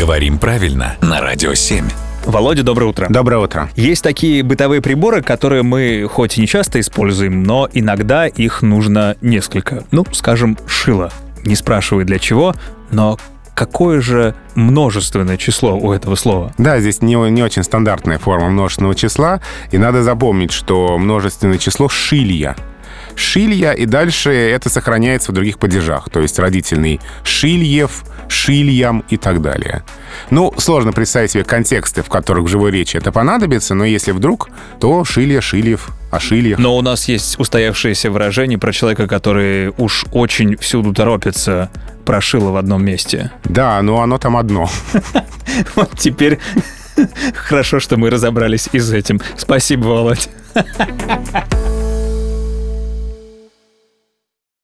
Говорим правильно на Радио 7. Володя, доброе утро. Доброе утро. Есть такие бытовые приборы, которые мы хоть и не часто используем, но иногда их нужно несколько. Ну, скажем, шило. Не спрашивай для чего, но какое же множественное число у этого слова? Да, здесь не, не очень стандартная форма множественного числа, и надо запомнить, что множественное число шилья. Шилья, и дальше это сохраняется в других падежах, то есть родительный Шильев, Шильям и так далее. Ну, сложно представить себе контексты, в которых в живой речи это понадобится, но если вдруг, то Шилья, Шильев, а Шильях. Но у нас есть устоявшееся выражение про человека, который уж очень всюду торопится, прошило в одном месте. Да, но оно там одно. Вот теперь хорошо, что мы разобрались и с этим. Спасибо, Володь.